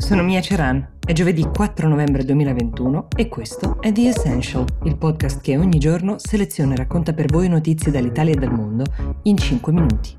sono Mia Ceran, è giovedì 4 novembre 2021 e questo è The Essential, il podcast che ogni giorno seleziona e racconta per voi notizie dall'Italia e dal mondo in 5 minuti.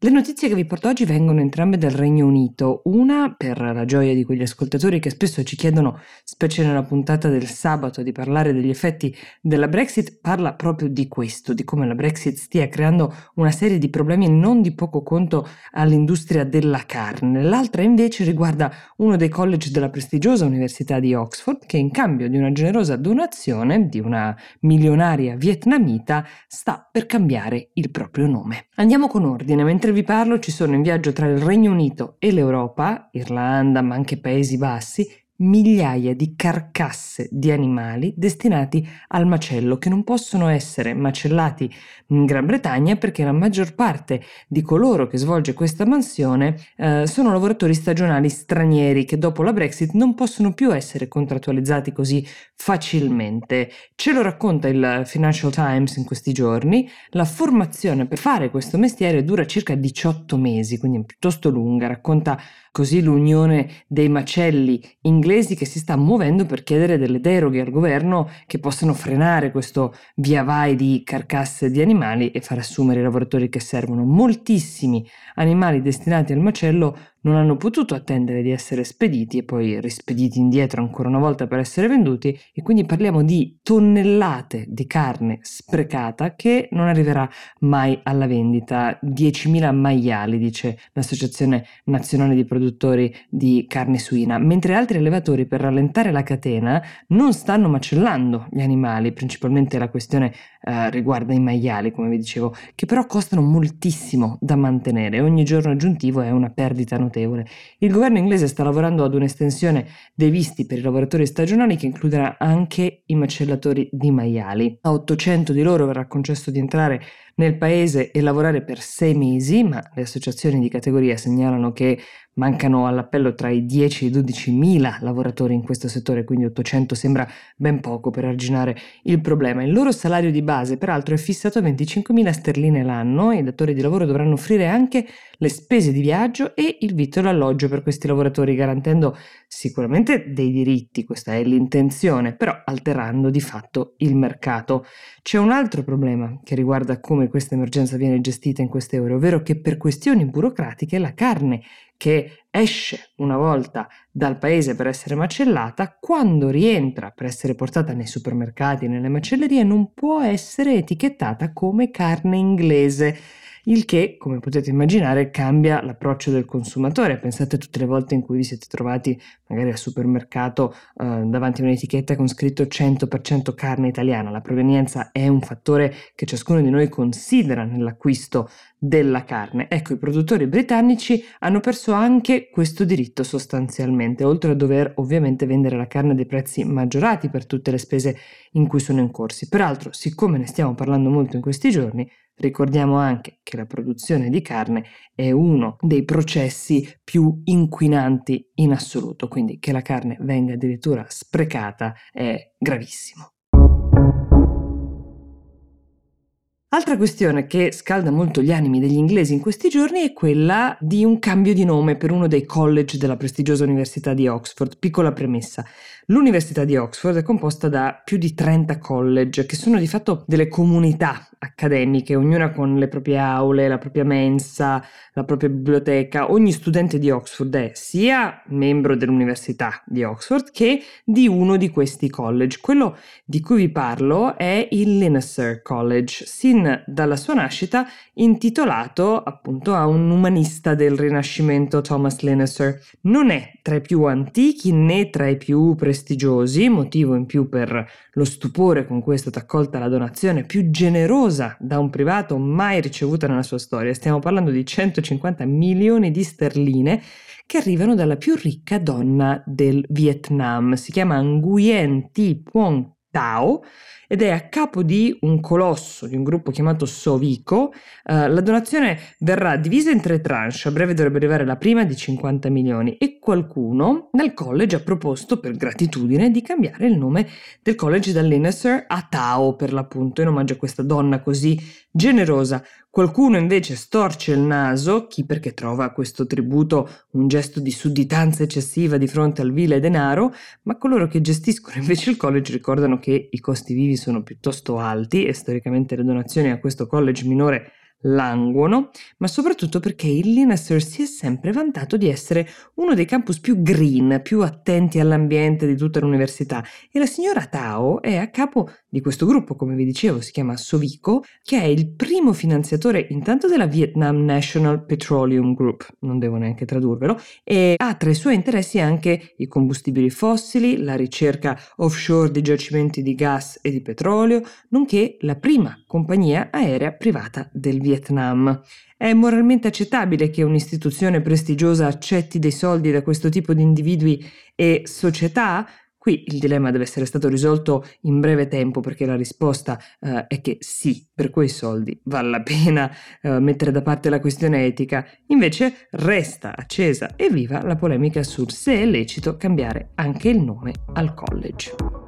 Le notizie che vi porto oggi vengono entrambe dal Regno Unito, una per la gioia di quegli ascoltatori che spesso ci chiedono, specie nella puntata del sabato, di parlare degli effetti della Brexit, parla proprio di questo, di come la Brexit stia creando una serie di problemi non di poco conto all'industria della carne. L'altra invece riguarda uno dei college della prestigiosa Università di Oxford che in cambio di una generosa donazione di una milionaria vietnamita sta per cambiare il proprio nome. Andiamo con ordine, mentre Mentre vi parlo ci sono in viaggio tra il Regno Unito e l'Europa, Irlanda ma anche Paesi Bassi, migliaia di carcasse di animali destinati al macello che non possono essere macellati in Gran Bretagna perché la maggior parte di coloro che svolge questa mansione eh, sono lavoratori stagionali stranieri che dopo la Brexit non possono più essere contrattualizzati così facilmente. Ce lo racconta il Financial Times in questi giorni. La formazione per fare questo mestiere dura circa 18 mesi, quindi è piuttosto lunga. Racconta così l'Unione dei Macelli inglesi che si sta muovendo per chiedere delle deroghe al governo che possano frenare questo via vai di carcasse di animali e far assumere i lavoratori che servono. Moltissimi animali destinati al macello non hanno potuto attendere di essere spediti e poi rispediti indietro ancora una volta per essere venduti e quindi parliamo di tonnellate di carne sprecata che non arriverà mai alla vendita. 10.000 maiali, dice l'Associazione Nazionale di Produttori di Carne Suina, mentre altri allevatori per rallentare la catena non stanno macellando gli animali, principalmente la questione eh, riguarda i maiali, come vi dicevo, che però costano moltissimo da mantenere. Ogni giorno aggiuntivo è una perdita notevole notevole. Il governo inglese sta lavorando ad un'estensione dei visti per i lavoratori stagionali che includerà anche i macellatori di maiali. A 800 di loro verrà concesso di entrare nel paese e lavorare per sei mesi, ma le associazioni di categoria segnalano che mancano all'appello tra i 10 e i 12 mila lavoratori in questo settore, quindi 800 sembra ben poco per arginare il problema. Il loro salario di base, peraltro, è fissato a 25 mila sterline l'anno e i datori di lavoro dovranno offrire anche le spese di viaggio e il vitto e l'alloggio per questi lavoratori, garantendo sicuramente dei diritti, questa è l'intenzione, però alterando di fatto il mercato. C'è un altro problema che riguarda come questa emergenza viene gestita in queste ore, ovvero che per questioni burocratiche la carne che esce una volta dal paese per essere macellata, quando rientra per essere portata nei supermercati, nelle macellerie, non può essere etichettata come carne inglese il che, come potete immaginare, cambia l'approccio del consumatore. Pensate a tutte le volte in cui vi siete trovati magari al supermercato eh, davanti a un'etichetta con scritto 100% carne italiana. La provenienza è un fattore che ciascuno di noi considera nell'acquisto della carne. Ecco, i produttori britannici hanno perso anche questo diritto sostanzialmente, oltre a dover ovviamente vendere la carne a dei prezzi maggiorati per tutte le spese in cui sono incorsi. Peraltro, siccome ne stiamo parlando molto in questi giorni, Ricordiamo anche che la produzione di carne è uno dei processi più inquinanti in assoluto, quindi che la carne venga addirittura sprecata è gravissimo. Altra questione che scalda molto gli animi degli inglesi in questi giorni è quella di un cambio di nome per uno dei college della prestigiosa Università di Oxford. Piccola premessa. L'Università di Oxford è composta da più di 30 college, che sono di fatto delle comunità accademiche, ognuna con le proprie aule, la propria mensa, la propria biblioteca. Ogni studente di Oxford è sia membro dell'Università di Oxford che di uno di questi college. Quello di cui vi parlo è il Linacre College, sin dalla sua nascita intitolato appunto a un umanista del Rinascimento Thomas Linacre. Non è tra i più antichi né tra i più prestigiosi, motivo in più per lo stupore con cui è stata accolta la donazione più generosa da un privato mai ricevuta nella sua storia. Stiamo parlando di 150 milioni di sterline che arrivano dalla più ricca donna del Vietnam. Si chiama Nguyen Thi Quong Tao ed è a capo di un colosso, di un gruppo chiamato Sovico. Uh, la donazione verrà divisa in tre tranche, a breve dovrebbe arrivare la prima di 50 milioni e qualcuno nel college ha proposto per gratitudine di cambiare il nome del college da Linnesser a Tao per l'appunto in omaggio a questa donna così generosa. Qualcuno invece storce il naso, chi perché trova questo tributo un gesto di sudditanza eccessiva di fronte al vile denaro, ma coloro che gestiscono invece il college ricordano che i costi vivi sono piuttosto alti e storicamente le donazioni a questo college minore languono, ma soprattutto perché il Linacre si è sempre vantato di essere uno dei campus più green, più attenti all'ambiente di tutta l'università. E la signora Tao è a capo di questo gruppo, come vi dicevo, si chiama Sovico, che è il primo finanziatore intanto della Vietnam National Petroleum Group, non devo neanche tradurvelo, e ha tra i suoi interessi anche i combustibili fossili, la ricerca offshore di giacimenti di gas e di petrolio, nonché la prima compagnia aerea privata del Vietnam Vietnam. È moralmente accettabile che un'istituzione prestigiosa accetti dei soldi da questo tipo di individui e società? Qui il dilemma deve essere stato risolto in breve tempo perché la risposta uh, è che sì, per quei soldi vale la pena uh, mettere da parte la questione etica. Invece resta accesa e viva la polemica sul se è lecito cambiare anche il nome al college.